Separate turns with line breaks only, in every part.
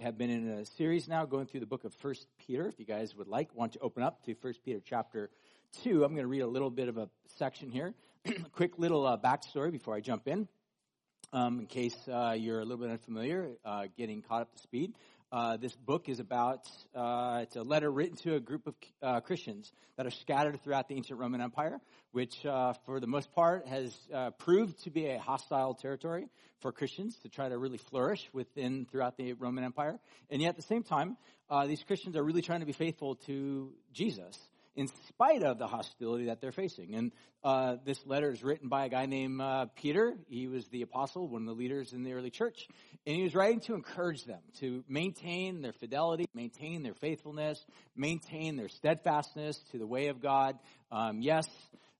have been in a series now going through the book of First Peter. If you guys would like, want to open up to First Peter chapter two. I'm going to read a little bit of a section here. a quick little uh, backstory before I jump in. Um, in case uh, you're a little bit unfamiliar, uh, getting caught up to speed. Uh, this book is about, uh, it's a letter written to a group of uh, Christians that are scattered throughout the ancient Roman Empire, which uh, for the most part has uh, proved to be a hostile territory for Christians to try to really flourish within throughout the Roman Empire. And yet at the same time, these Christians are really trying to be faithful to Jesus in spite of the hostility that they're facing. And uh, this letter is written by a guy named uh, Peter. He was the apostle, one of the leaders in the early church, and he was writing to encourage them to maintain their fidelity, maintain their faithfulness, maintain their steadfastness to the way of God. Um, yes,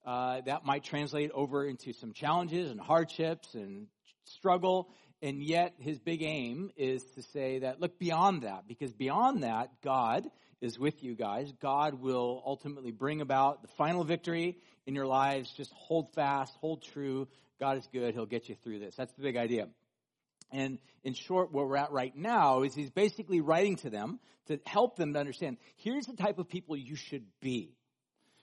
uh, that might translate over into some challenges and hardships and struggle. And yet his big aim is to say that look beyond that, because beyond that, God is with you guys. God will ultimately bring about the final victory in your lives. Just hold fast, hold true. God is good. He'll get you through this. That's the big idea. And in short, where we're at right now is he's basically writing to them to help them to understand, here's the type of people you should be.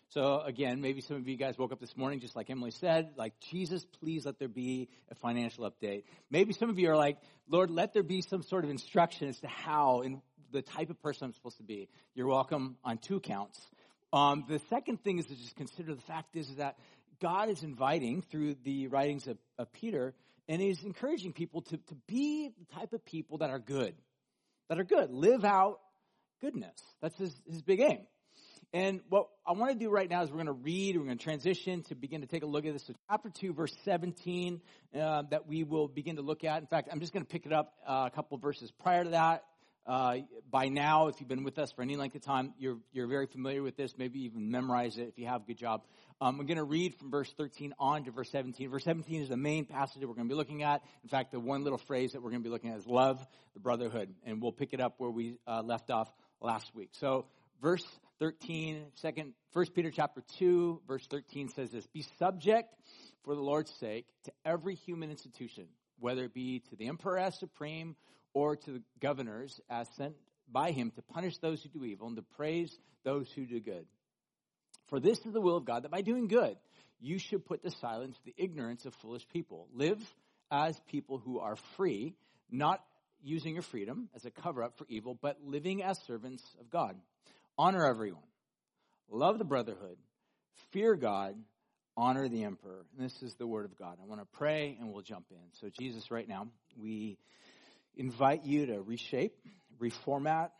So again, maybe some of you guys woke up this morning just like Emily said, like, Jesus, please let there be a financial update. Maybe some of you are like, Lord, let there be some sort of instruction as to how and the type of person I'm supposed to be. You're welcome on two counts. Um, the second thing is to just consider the fact is that God is inviting through the writings of, of Peter, and he's encouraging people to, to be the type of people that are good, that are good. Live out goodness. That's his, his big aim. And what I want to do right now is we're going to read, we're going to transition to begin to take a look at this. So chapter 2, verse 17, uh, that we will begin to look at. In fact, I'm just going to pick it up uh, a couple verses prior to that. Uh, by now, if you've been with us for any length of time, you're, you're very familiar with this. Maybe even memorize it if you have. A good job. Um, I'm going to read from verse 13 on to verse 17. Verse 17 is the main passage that we're going to be looking at. In fact, the one little phrase that we're going to be looking at is love the brotherhood. And we'll pick it up where we uh, left off last week. So verse 13, second, First Peter chapter 2, verse 13 says this, be subject for the Lord's sake to every human institution, whether it be to the emperor as supreme or to the governors as sent by him to punish those who do evil and to praise those who do good. For this is the will of God that by doing good, you should put to silence the ignorance of foolish people. Live as people who are free, not using your freedom as a cover up for evil, but living as servants of God. Honor everyone. Love the brotherhood. Fear God. Honor the emperor. And this is the word of God. I want to pray and we'll jump in. So, Jesus, right now, we invite you to reshape, reformat,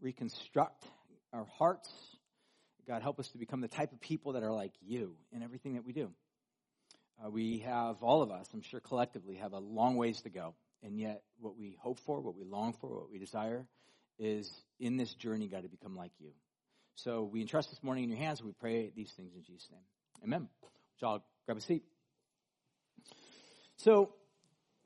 reconstruct our hearts. God, help us to become the type of people that are like you in everything that we do. Uh, we have, all of us, I'm sure collectively, have a long ways to go. And yet, what we hope for, what we long for, what we desire is in this journey, God, to become like you. So we entrust this morning in your hands, we pray these things in Jesus' name. Amen. Y'all grab a seat. So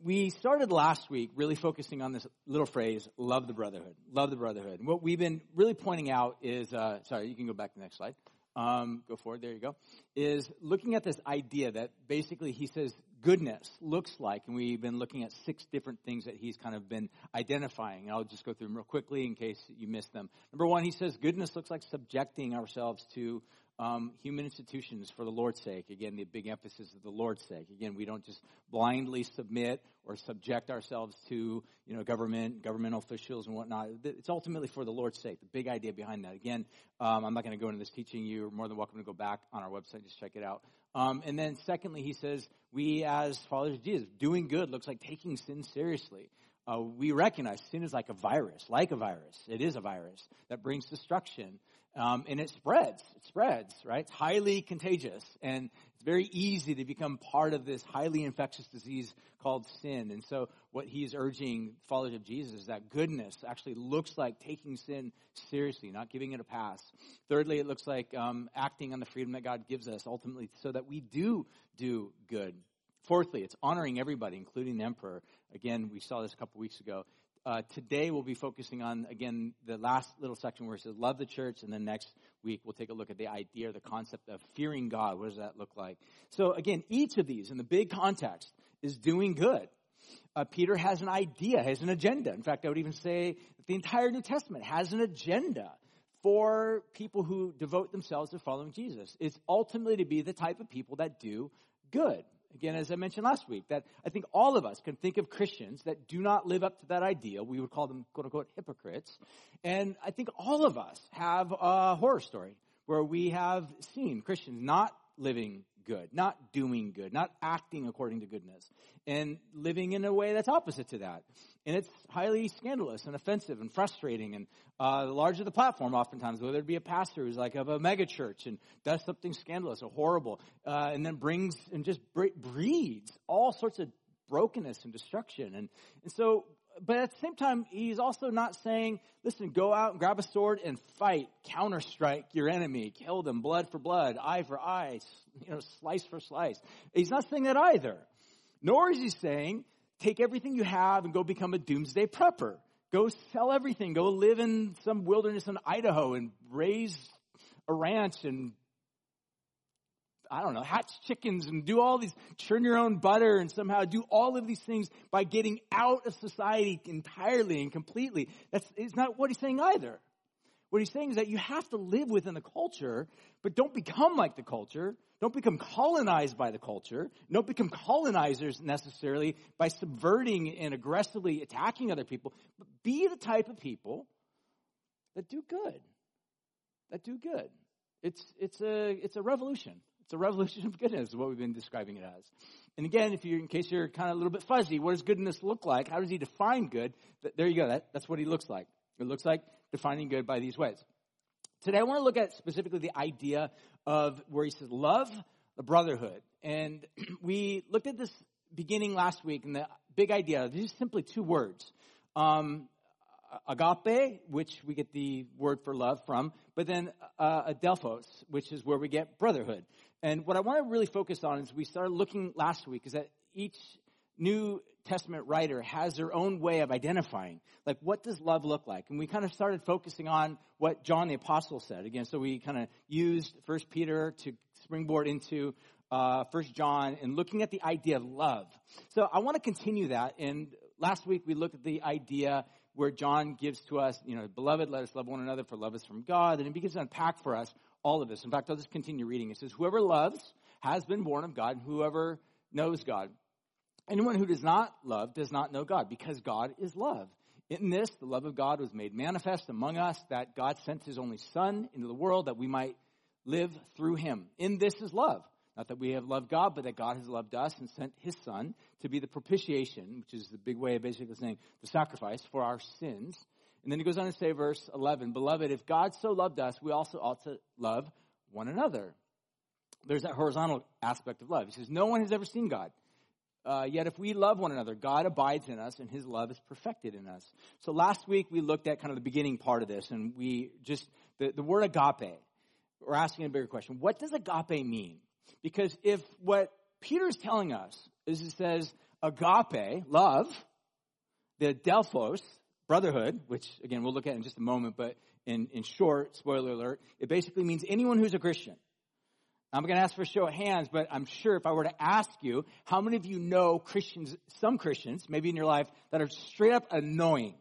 we started last week really focusing on this little phrase, love the brotherhood. Love the brotherhood. And what we've been really pointing out is, uh, sorry, you can go back to the next slide. Um, go forward, there you go. Is looking at this idea that basically he says goodness looks like, and we've been looking at six different things that he's kind of been identifying. I'll just go through them real quickly in case you missed them. Number one, he says goodness looks like subjecting ourselves to um, human institutions for the Lord's sake. Again, the big emphasis of the Lord's sake. Again, we don't just blindly submit or subject ourselves to, you know, government, governmental officials and whatnot. It's ultimately for the Lord's sake. The big idea behind that. Again, um, I'm not going to go into this teaching. You're more than welcome to go back on our website. Just check it out. Um, and then secondly, he says, we as followers of Jesus, doing good looks like taking sin seriously uh, we recognize sin is like a virus, like a virus. It is a virus that brings destruction, um, and it spreads. It spreads, right? It's highly contagious, and it's very easy to become part of this highly infectious disease called sin. And so, what he's urging followers of Jesus is that goodness actually looks like taking sin seriously, not giving it a pass. Thirdly, it looks like um, acting on the freedom that God gives us, ultimately, so that we do do good. Fourthly, it's honoring everybody, including the emperor. Again, we saw this a couple weeks ago. Uh, today we'll be focusing on, again, the last little section where it says love the church, and then next week we'll take a look at the idea the concept of fearing God. What does that look like? So again, each of these in the big context is doing good. Uh, Peter has an idea, has an agenda. In fact, I would even say the entire New Testament has an agenda for people who devote themselves to following Jesus. It's ultimately to be the type of people that do good. Again, as I mentioned last week, that I think all of us can think of Christians that do not live up to that ideal. We would call them quote unquote hypocrites. And I think all of us have a horror story where we have seen Christians not living good, not doing good, not acting according to goodness, and living in a way that's opposite to that. And it's highly scandalous and offensive and frustrating. And uh, the larger the platform, oftentimes, whether it be a pastor who's like of a megachurch and does something scandalous or horrible, uh, and then brings and just breeds all sorts of brokenness and destruction. And, and so but at the same time, he's also not saying, listen, go out and grab a sword and fight, counterstrike your enemy, kill them, blood for blood, eye for eye, you know, slice for slice. He's not saying that either. Nor is he saying, take everything you have and go become a doomsday prepper. Go sell everything. Go live in some wilderness in Idaho and raise a ranch and I don't know, hatch chickens and do all these, churn your own butter and somehow do all of these things by getting out of society entirely and completely. That's, it's not what he's saying either. What he's saying is that you have to live within the culture, but don't become like the culture. Don't become colonized by the culture. Don't become colonizers necessarily by subverting and aggressively attacking other people. But be the type of people that do good. That do good. It's, it's a, it's a revolution. It's a revolution of goodness, is what we've been describing it as. And again, if you, in case you're kind of a little bit fuzzy, what does goodness look like? How does he define good? There you go. That, that's what he looks like. It looks like defining good by these ways. Today, I want to look at specifically the idea of where he says love, the brotherhood. And we looked at this beginning last week, and the big idea, these are simply two words. Um, agape, which we get the word for love from, but then uh, adelphos, which is where we get brotherhood. And what I want to really focus on is we started looking last week is that each New Testament writer has their own way of identifying, like what does love look like? And we kind of started focusing on what John the Apostle said. Again, so we kind of used First Peter to springboard into uh, First John and looking at the idea of love. So I want to continue that. And last week we looked at the idea where John gives to us, you know, beloved, let us love one another, for love is from God. And he begins to unpack for us all of this. In fact, I'll just continue reading. It says, Whoever loves has been born of God, and whoever knows God. Anyone who does not love does not know God, because God is love. In this, the love of God was made manifest among us, that God sent his only Son into the world that we might live through him. In this is love. Not that we have loved God, but that God has loved us and sent his Son to be the propitiation, which is the big way of basically saying the sacrifice for our sins. And then he goes on to say, verse 11, Beloved, if God so loved us, we also ought to love one another. There's that horizontal aspect of love. He says, No one has ever seen God. Uh, yet if we love one another, God abides in us and his love is perfected in us. So last week we looked at kind of the beginning part of this and we just, the, the word agape, we're asking a bigger question. What does agape mean? Because if what Peter's telling us is he says agape, love, adelphos, brotherhood, which again we'll look at in just a moment, but in, in short, spoiler alert, it basically means anyone who's a Christian. I'm going to ask for a show of hands, but I'm sure if I were to ask you, how many of you know Christians, some Christians, maybe in your life, that are straight up annoying?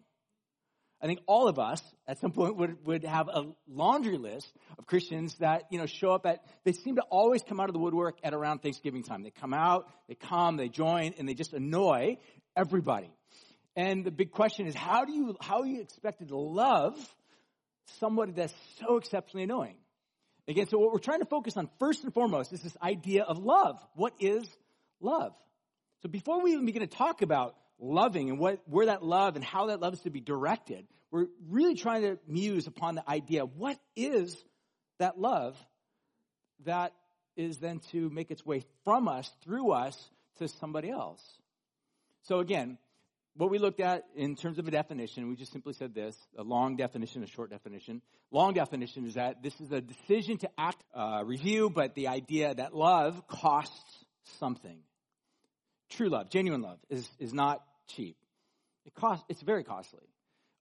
I think all of us at some point would, would have a laundry list of Christians that, you know, show up at, they seem to always come out of the woodwork at around Thanksgiving time. They come out, they come, they join, and they just annoy everybody. And the big question is, how do you, how are you expected to love somebody that's so exceptionally annoying? Again, so what we're trying to focus on first and foremost is this idea of love. What is love? So before we even begin to talk about loving and what, where that love and how that love is to be directed, we're really trying to muse upon the idea, what is that love that is then to make its way from us, through us, to somebody else? So again, what we looked at in terms of a definition, we just simply said this a long definition, a short definition. Long definition is that this is a decision to act, uh, review, but the idea that love costs something. True love, genuine love, is, is not cheap. It costs, it's very costly.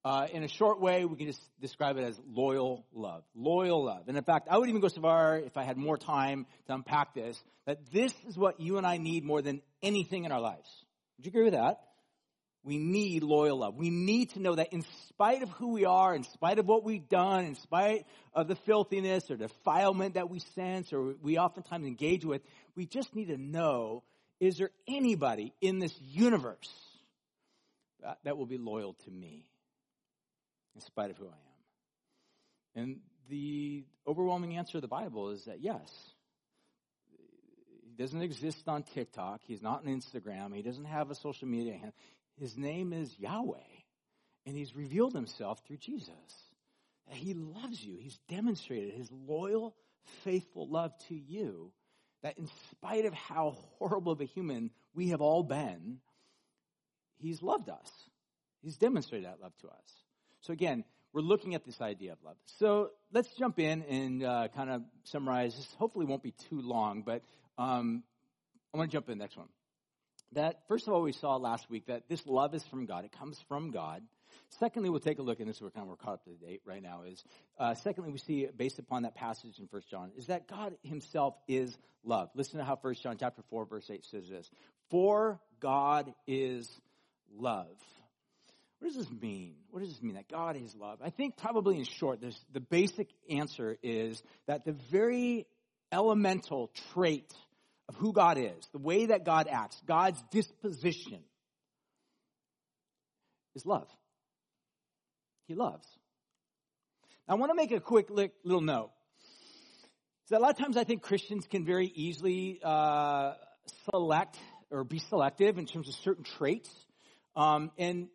Uh, in a short way, we can just describe it as loyal love. Loyal love. And in fact, I would even go so far, if I had more time to unpack this, that this is what you and I need more than anything in our lives. Would you agree with that? We need loyal love. We need to know that in spite of who we are, in spite of what we've done, in spite of the filthiness or defilement that we sense or we oftentimes engage with, we just need to know, is there anybody in this universe that, that will be loyal to me in spite of who I am? And the overwhelming answer of the Bible is that yes. He doesn't exist on TikTok. He's not on Instagram. He doesn't have a social media handle. His name is Yahweh, and he's revealed himself through Jesus. He loves you. He's demonstrated his loyal, faithful love to you. That in spite of how horrible of a human we have all been, he's loved us. He's demonstrated that love to us. So again, we're looking at this idea of love. So let's jump in and uh, kind of summarize. This hopefully won't be too long, but um, I want to jump in the next one that, first of all, we saw last week that this love is from God. It comes from God. Secondly, we'll take a look, and this is where kind of we're caught up to date right now, is uh, secondly, we see, based upon that passage in First John, is that God himself is love. Listen to how First John chapter 4, verse 8 says this. For God is love. What does this mean? What does this mean that God is love? I think probably in short, the basic answer is that the very elemental trait of who God is, the way that God acts, God's disposition is love. He loves. Now, I want to make a quick little note. So a lot of times I think Christians can very easily uh, select or be selective in terms of certain traits. Um, and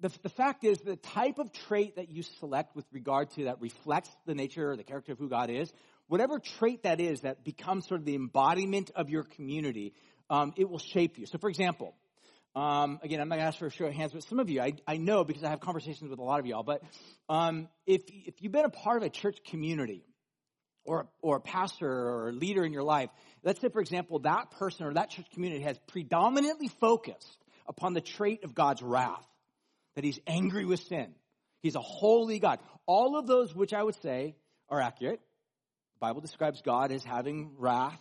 the, the fact is, the type of trait that you select with regard to that reflects the nature or the character of who God is whatever trait that is that becomes sort of the embodiment of your community, um, it will shape you. So, for example, um, again, I'm not going to ask for a show of hands, but some of you, I, I know because I have conversations with a lot of y'all, but um, if, if you've been a part of a church community, or, or a pastor or a leader in your life, let's say, for example, that person or that church community has predominantly focused upon the trait of God's wrath, that he's angry with sin. He's a holy God. All of those, which I would say are accurate, Bible describes God as having wrath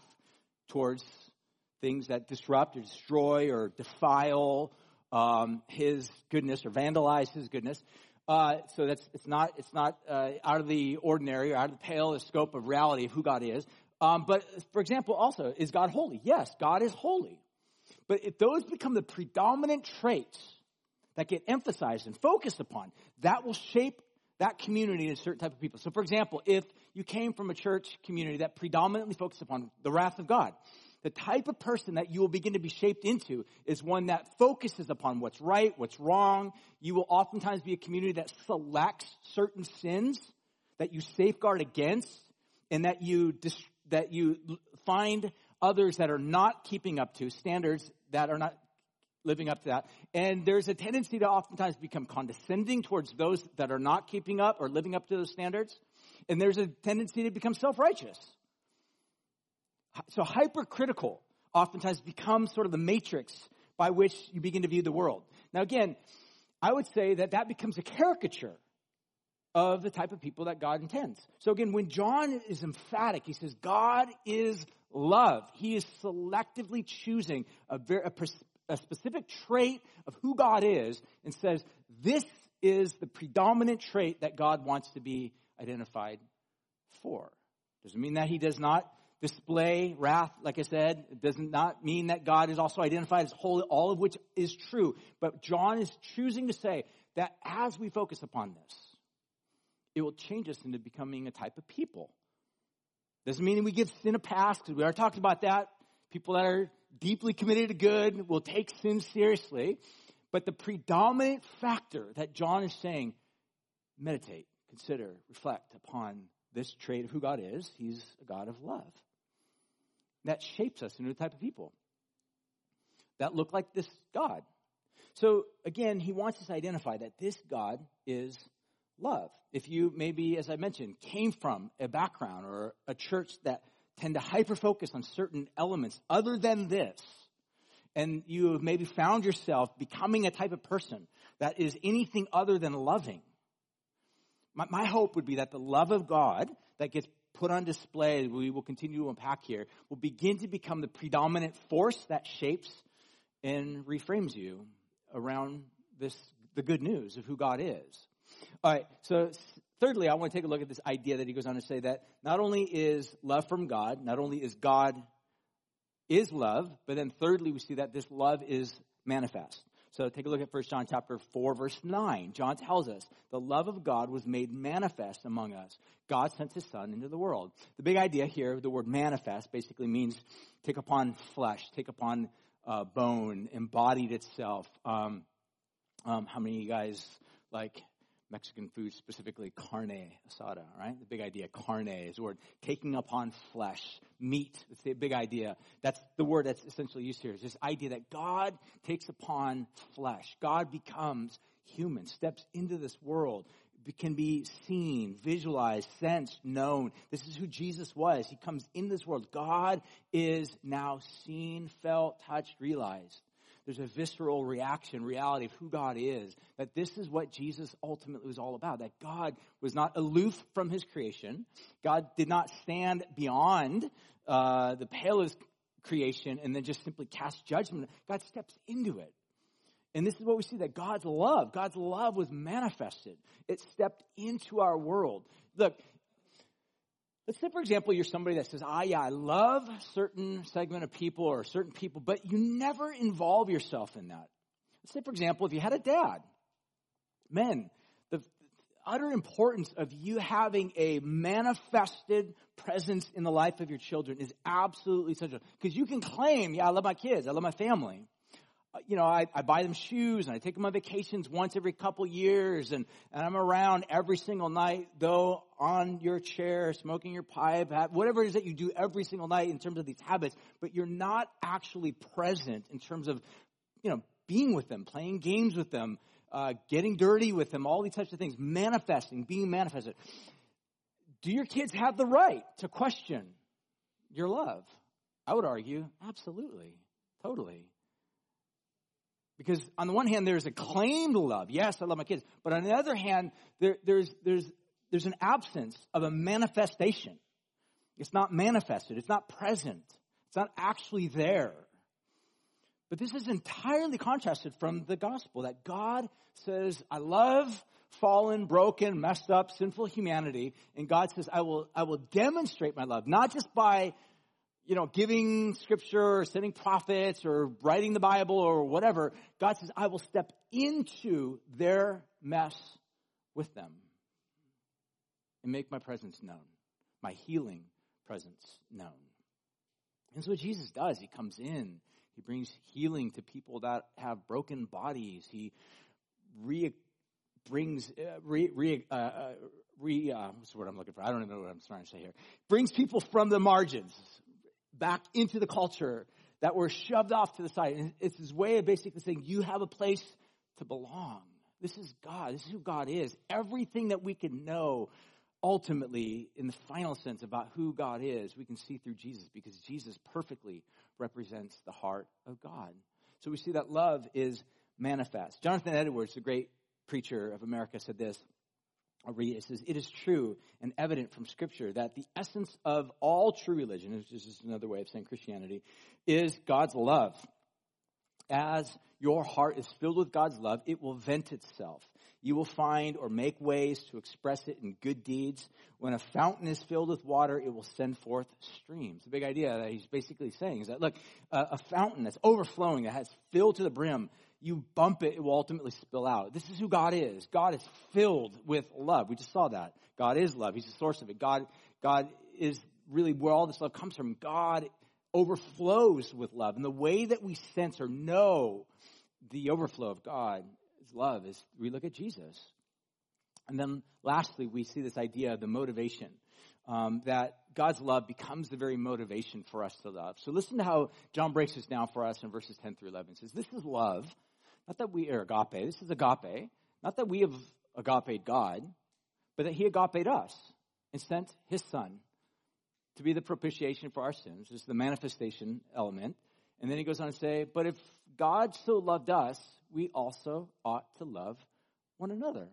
towards things that disrupt or destroy or defile um, His goodness or vandalize His goodness. Uh, so that's it's not it's not uh, out of the ordinary or out of the pale the scope of reality of who God is. Um, but for example, also is God holy? Yes, God is holy. But if those become the predominant traits that get emphasized and focused upon, that will shape that community is a certain type of people. So, for example, if you came from a church community that predominantly focused upon the wrath of God, the type of person that you will begin to be shaped into is one that focuses upon what's right, what's wrong. You will oftentimes be a community that selects certain sins that you safeguard against and that you, that you find others that are not keeping up to standards that are not living up to that. And there's a tendency to oftentimes become condescending towards those that are not keeping up or living up to those standards. And there's a tendency to become self-righteous. So hypercritical oftentimes becomes sort of the matrix by which you begin to view the world. Now again, I would say that that becomes a caricature of the type of people that God intends. So again, when John is emphatic, he says, God is love. He is selectively choosing a, very, a, a specific trait of who God is and says, this is the predominant trait that God wants to be identified for. Doesn't mean that he does not display wrath, like I said. It does not mean that God is also identified as holy, all of which is true. But John is choosing to say that as we focus upon this, it will change us into becoming a type of people. Doesn't mean we give sin a pass, because we already talked about that. People that are deeply committed to good, will take sin seriously. But the predominant factor that John is saying, meditate, consider, reflect upon this trait of who God is. He's a God of love. That shapes us into the type of people that look like this God. So again, he wants us to identify that this God is love. If you maybe, as I mentioned, came from a background or a church that tend to hyper focus on certain elements other than this, and you have maybe found yourself becoming a type of person that is anything other than loving. My, my hope would be that the love of God that gets put on display, we will continue to unpack here, will begin to become the predominant force that shapes and reframes you around this, the good news of who God is. All right, so thirdly, I want to take a look at this idea that he goes on to say that not only is love from God, not only is God is love, but then thirdly, we see that this love is manifest. So take a look at 1 John chapter 4 verse 9. John tells us the love of God was made manifest among us. God sent his son into the world. The big idea here, the word manifest basically means take upon flesh, take upon uh, bone, embodied itself. Um, um, how many of you guys like Mexican food, specifically carne asada, right? The big idea, carne is the word taking upon flesh, meat. It's the big idea. That's the word that's essentially used here. Is this idea that God takes upon flesh. God becomes human, steps into this world, can be seen, visualized, sensed, known. This is who Jesus was. He comes in this world. God is now seen, felt, touched, realized there's a visceral reaction, reality of who God is. That this is what Jesus ultimately was all about. That God was not aloof from his creation. God did not stand beyond uh, the pale of creation and then just simply cast judgment. God steps into it. And this is what we see that God's love, God's love was manifested. It stepped into our world. Look, Let's say, for example, you're somebody that says, ah, yeah, I love certain segment of people or certain people, but you never involve yourself in that. Let's say, for example, if you had a dad, men, the utter importance of you having a manifested presence in the life of your children is absolutely essential. Because you can claim, yeah, I love my kids, I love my family. Uh, you know, I, I buy them shoes and I take them on vacations once every couple years and, and I'm around every single night, though on your chair, smoking your pipe, whatever it is that you do every single night in terms of these habits, but you're not actually present in terms of, you know, being with them, playing games with them, uh, getting dirty with them, all these types of things, manifesting, being manifested. Do your kids have the right to question your love? I would argue, absolutely, totally. Because on the one hand, there's a claim to love. Yes, I love my kids. But on the other hand, there, there's, there's, there's an absence of a manifestation. It's not manifested. It's not present. It's not actually there. But this is entirely contrasted from the gospel that God says, I love fallen, broken, messed up, sinful humanity. And God says, I will, I will demonstrate my love, not just by you know, giving scripture or sending prophets or writing the Bible or whatever, God says, I will step into their mess with them and make my presence known, my healing presence known. And so what Jesus does. He comes in, he brings healing to people that have broken bodies. He re brings uh, re, re, uh, uh, re uh, what's the word I'm looking for? I don't even know what I'm trying to say here. Brings people from the margins, back into the culture that were shoved off to the side. And it's his way of basically saying, you have a place to belong. This is God. This is who God is. Everything that we can know ultimately, in the final sense, about who God is, we can see through Jesus because Jesus perfectly represents the heart of God. So we see that love is manifest. Jonathan Edwards, the great preacher of America, said this I'll read it. It says, It is true and evident from Scripture that the essence of all true religion, which is just another way of saying Christianity, is God's love. As your heart is filled with God's love, it will vent itself. You will find or make ways to express it in good deeds. When a fountain is filled with water, it will send forth streams. The big idea that he's basically saying is that, look, a fountain that's overflowing, that has filled to the brim, you bump it, it will ultimately spill out. This is who God is. God is filled with love. We just saw that. God is love. He's the source of it. God, God is really where all this love comes from. God overflows with love. And the way that we sense or know the overflow of God's love is we look at Jesus. And then lastly, we see this idea of the motivation. Um, that God's love becomes the very motivation for us to love. So listen to how John breaks this down for us in verses 10 through 11. It says, This is love not that we are agape, this is agape. Not that we have agape God, but that he agape us and sent his son to be the propitiation for our sins. This is the manifestation element. And then he goes on to say, but if God so loved us, we also ought to love one another.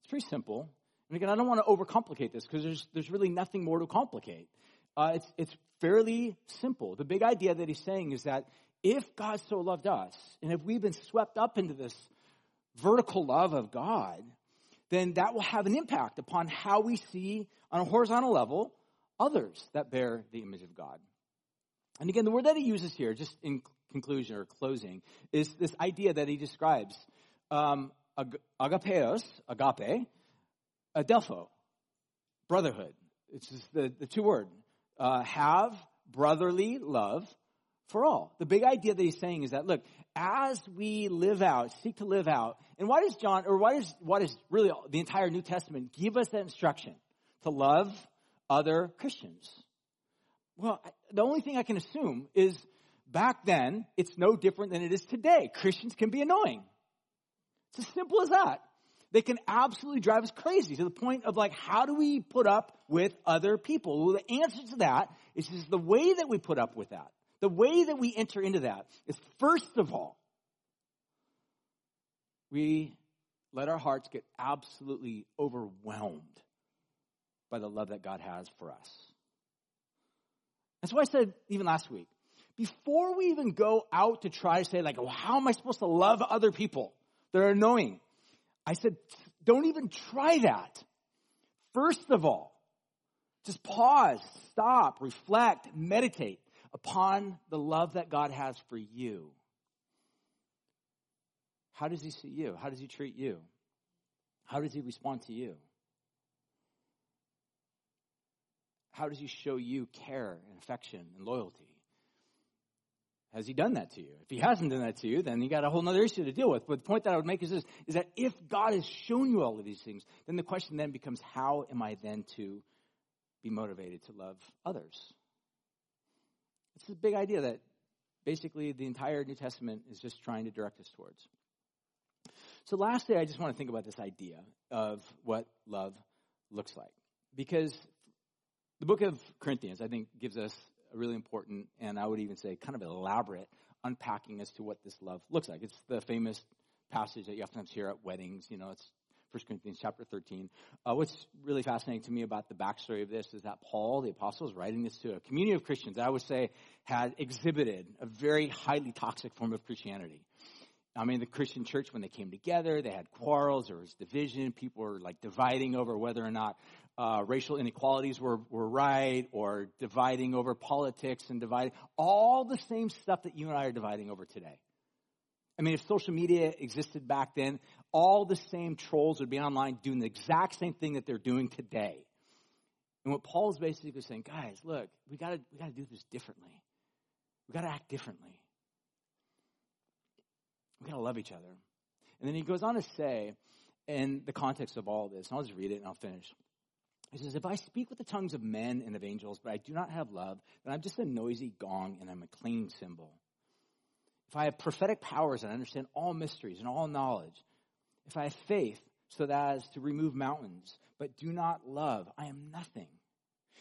It's pretty simple. And again, I don't want to overcomplicate this because there's, there's really nothing more to complicate. Uh, it's, it's fairly simple. The big idea that he's saying is that if God so loved us, and if we've been swept up into this vertical love of God, then that will have an impact upon how we see on a horizontal level others that bear the image of God. And again, the word that he uses here, just in conclusion or closing, is this idea that he describes um, agapeos, agape, adelpho, brotherhood. It's just the, the two word. Uh, have brotherly love for all. The big idea that he's saying is that, look, as we live out, seek to live out, and why does John, or why does, why does really the entire New Testament give us that instruction to love other Christians? Well, the only thing I can assume is back then, it's no different than it is today. Christians can be annoying. It's as simple as that. They can absolutely drive us crazy to the point of like, how do we put up with other people? Well, the answer to that is just the way that we put up with that. The way that we enter into that is first of all, we let our hearts get absolutely overwhelmed by the love that God has for us. That's why I said even last week, before we even go out to try to say like, well, how am I supposed to love other people that are annoying? I said, don't even try that. First of all, just pause, stop, reflect, meditate upon the love that God has for you. How does he see you? How does he treat you? How does he respond to you? How does he show you care and affection and loyalty? Has he done that to you? If he hasn't done that to you, then you got a whole other issue to deal with. But the point that I would make is this, is that if God has shown you all of these things, then the question then becomes, how am I then to be motivated to love others? It's a big idea that basically the entire New Testament is just trying to direct us towards. So, lastly, I just want to think about this idea of what love looks like. Because the book of Corinthians, I think, gives us a really important and I would even say kind of elaborate unpacking as to what this love looks like. It's the famous passage that you oftentimes hear at weddings. You know, it's 1 Corinthians chapter 13. Uh, what's really fascinating to me about the backstory of this is that Paul, the apostle, is writing this to a community of Christians that I would say had exhibited a very highly toxic form of Christianity. I mean, the Christian church, when they came together, they had quarrels, there was division, people were like dividing over whether or not uh, racial inequalities were, were right, or dividing over politics and dividing, all the same stuff that you and I are dividing over today. I mean, if social media existed back then, all the same trolls would be online doing the exact same thing that they're doing today. And what Paul is basically saying, guys, look, we gotta, we gotta do this differently. We gotta act differently. We gotta love each other. And then he goes on to say, in the context of all this, and I'll just read it and I'll finish. He says, If I speak with the tongues of men and of angels, but I do not have love, then I'm just a noisy gong and I'm a clanging cymbal. If I have prophetic powers and I understand all mysteries and all knowledge, if I have faith so that as to remove mountains, but do not love, I am nothing.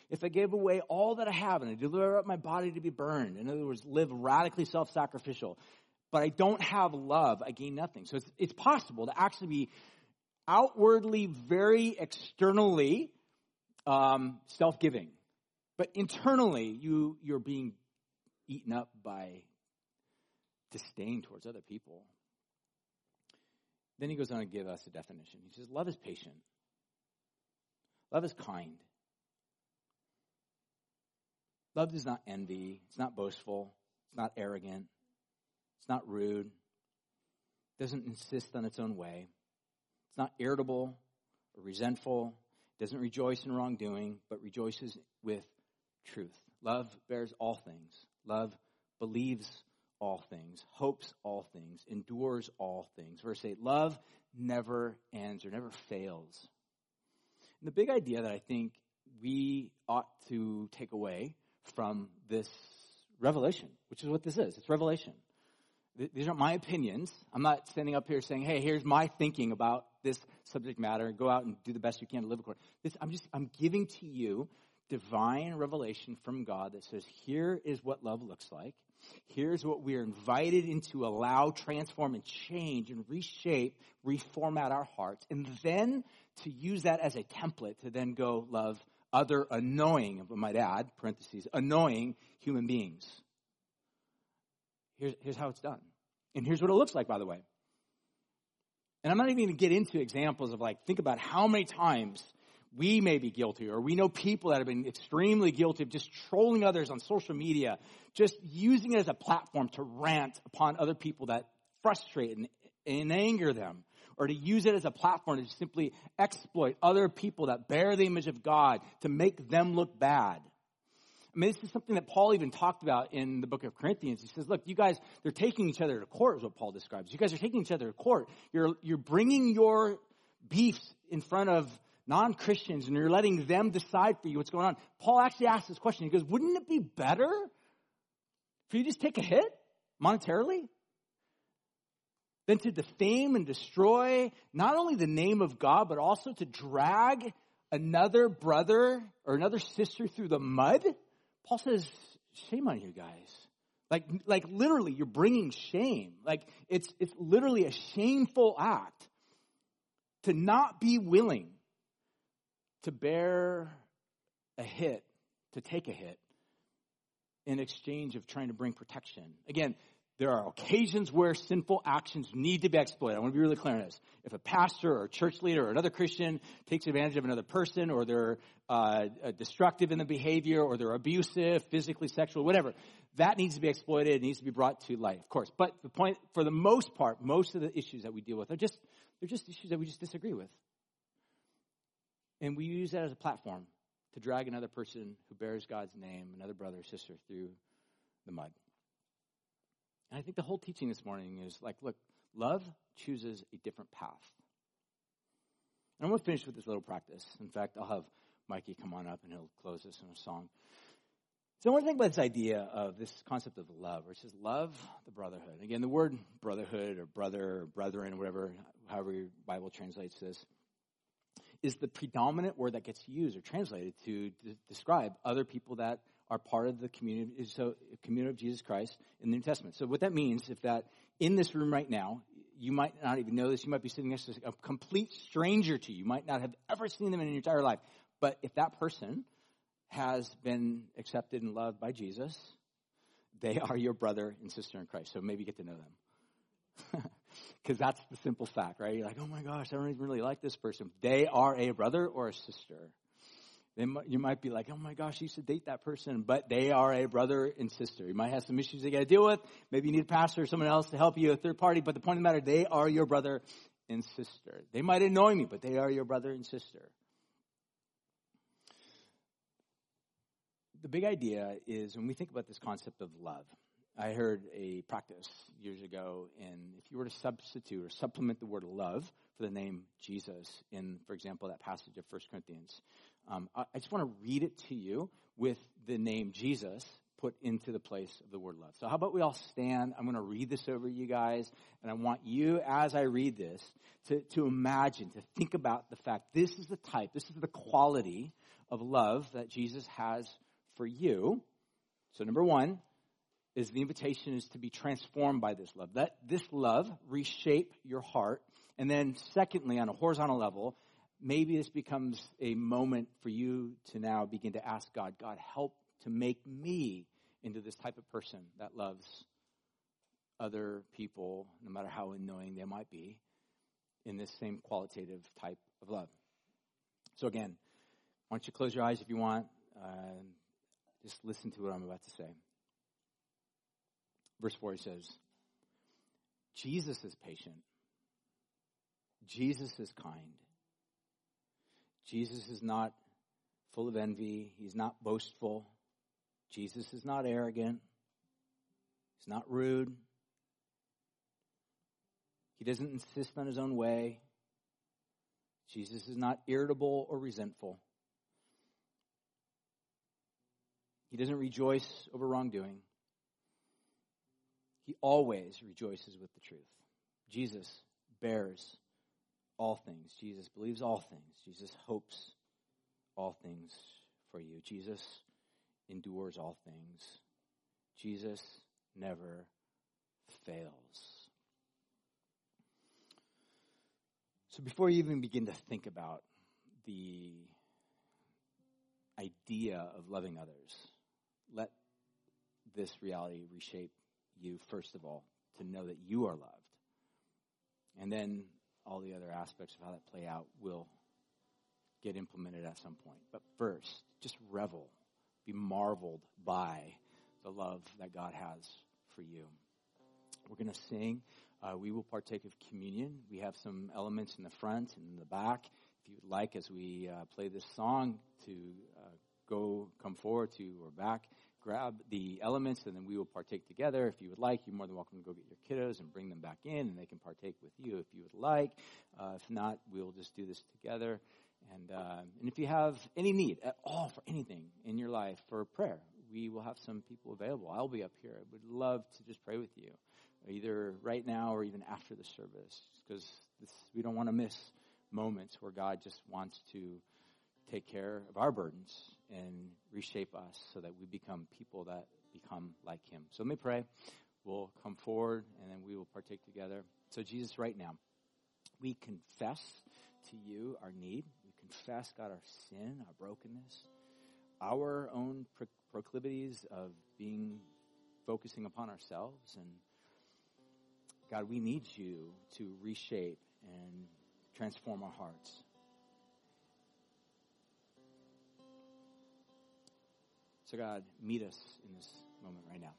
If I give away all that I have and I deliver up my body to be burned, in other words, live radically self sacrificial, but I don't have love, I gain nothing. So it's, it's possible to actually be outwardly, very externally um, self giving, but internally, you, you're being eaten up by disdain towards other people. Then he goes on to give us a definition. He says, Love is patient, love is kind. Love does not envy, it's not boastful, it's not arrogant, it's not rude, it doesn't insist on its own way, it's not irritable or resentful, it doesn't rejoice in wrongdoing, but rejoices with truth. Love bears all things. Love believes all things, hopes all things, endures all things. Verse 8 love never ends or never fails. And the big idea that I think we ought to take away from this revelation, which is what this is it's revelation. These aren't my opinions. I'm not standing up here saying, hey, here's my thinking about this subject matter. Go out and do the best you can to live according. This, I'm just, I'm giving to you divine revelation from God that says, here is what love looks like. Here's what we're invited into allow, transform, and change and reshape, reformat our hearts. And then to use that as a template to then go love other annoying, I might add, parentheses, annoying human beings. here's, here's how it's done. And here's what it looks like, by the way. And I'm not even going to get into examples of like, think about how many times we may be guilty, or we know people that have been extremely guilty of just trolling others on social media, just using it as a platform to rant upon other people that frustrate and, and anger them, or to use it as a platform to simply exploit other people that bear the image of God to make them look bad. I mean, this is something that Paul even talked about in the book of Corinthians. He says, look, you guys, they're taking each other to court is what Paul describes. You guys are taking each other to court. You're, you're bringing your beefs in front of non-Christians and you're letting them decide for you what's going on. Paul actually asks this question. He goes, wouldn't it be better for you to just take a hit monetarily than to defame and destroy not only the name of God, but also to drag another brother or another sister through the mud? Paul says, shame on you guys. Like, like literally, you're bringing shame. Like, it's, it's literally a shameful act to not be willing to bear a hit, to take a hit in exchange of trying to bring protection. Again, there are occasions where sinful actions need to be exploited. I want to be really clear on this. If a pastor or a church leader or another Christian takes advantage of another person or they're uh, uh, destructive in the behavior or they're abusive, physically, sexual, whatever, that needs to be exploited. It needs to be brought to light, of course. But the point, for the most part, most of the issues that we deal with are just, they're just issues that we just disagree with. And we use that as a platform to drag another person who bears God's name, another brother or sister, through the mud. And I think the whole teaching this morning is like, look, love chooses a different path. And I'm going to finish with this little practice. In fact, I'll have Mikey come on up and he'll close this in a song. So I want to think about this idea of this concept of love, which is love the brotherhood. Again, the word brotherhood or brother or brethren, whatever, however your Bible translates this, is the predominant word that gets used or translated to describe other people that are part of the community, so community of Jesus Christ in the New Testament. So what that means, if that in this room right now, you might not even know this, you might be sitting next to a complete stranger to you, you might not have ever seen them in your entire life, but if that person has been accepted and loved by Jesus, they are your brother and sister in Christ. So maybe get to know them. Because that's the simple fact, right? You're like, oh my gosh, I don't even really like this person. They are a brother or a sister. Then you might be like, oh my gosh, you should date that person, but they are a brother and sister. You might have some issues you got to deal with. Maybe you need a pastor or someone else to help you, a third party. But the point of the matter, they are your brother and sister. They might annoy me, but they are your brother and sister. The big idea is when we think about this concept of love, I heard a practice years ago, and if you were to substitute or supplement the word love for the name Jesus in, for example, that passage of 1 Corinthians, um, I, I just want to read it to you with the name Jesus put into the place of the word love. So how about we all stand? I'm going to read this over you guys, and I want you, as I read this, to, to imagine, to think about the fact this is the type, this is the quality of love that Jesus has for you. So number one is the invitation is to be transformed by this love. Let this love reshape your heart. And then secondly, on a horizontal level, maybe this becomes a moment for you to now begin to ask God, God, help to make me into this type of person that loves other people, no matter how annoying they might be, in this same qualitative type of love. So again, why don't you close your eyes if you want? Uh, just listen to what I'm about to say. Verse 4 says, Jesus is patient. Jesus is kind. Jesus is not full of envy. He's not boastful. Jesus is not arrogant. He's not rude. He doesn't insist on his own way. Jesus is not irritable or resentful. He doesn't rejoice over wrongdoing. He always rejoices with the truth. Jesus bears all things. Jesus believes all things. Jesus hopes all things for you. Jesus endures all things. Jesus never fails. So before you even begin to think about the idea of loving others, let this reality reshape you, first of all, to know that you are loved. And then all the other aspects of how that play out will get implemented at some point. But first, just revel, be marveled by the love that God has for you. We're going to sing. Uh, we will partake of communion. We have some elements in the front and in the back. If you would like, as we uh, play this song, to uh, go come forward to or back, grab the elements, and then we will partake together. If you would like, you're more than welcome to go get your kiddos and bring them back in, and they can partake with you if you would like. Uh, if not, we'll just do this together. And uh, and if you have any need at all for anything in your life for prayer, we will have some people available. I'll be up here. I would love to just pray with you, either right now or even after the service, because we don't want to miss moments where God just wants to take care of our burdens and reshape us so that we become people that become like Him. So let me pray. We'll come forward and then we will partake together. So, Jesus, right now, we confess to you our need. We confess, God, our sin, our brokenness, our own pro- proclivities of being focusing upon ourselves. And God, we need you to reshape and transform our hearts. So, God, meet us in this moment right now.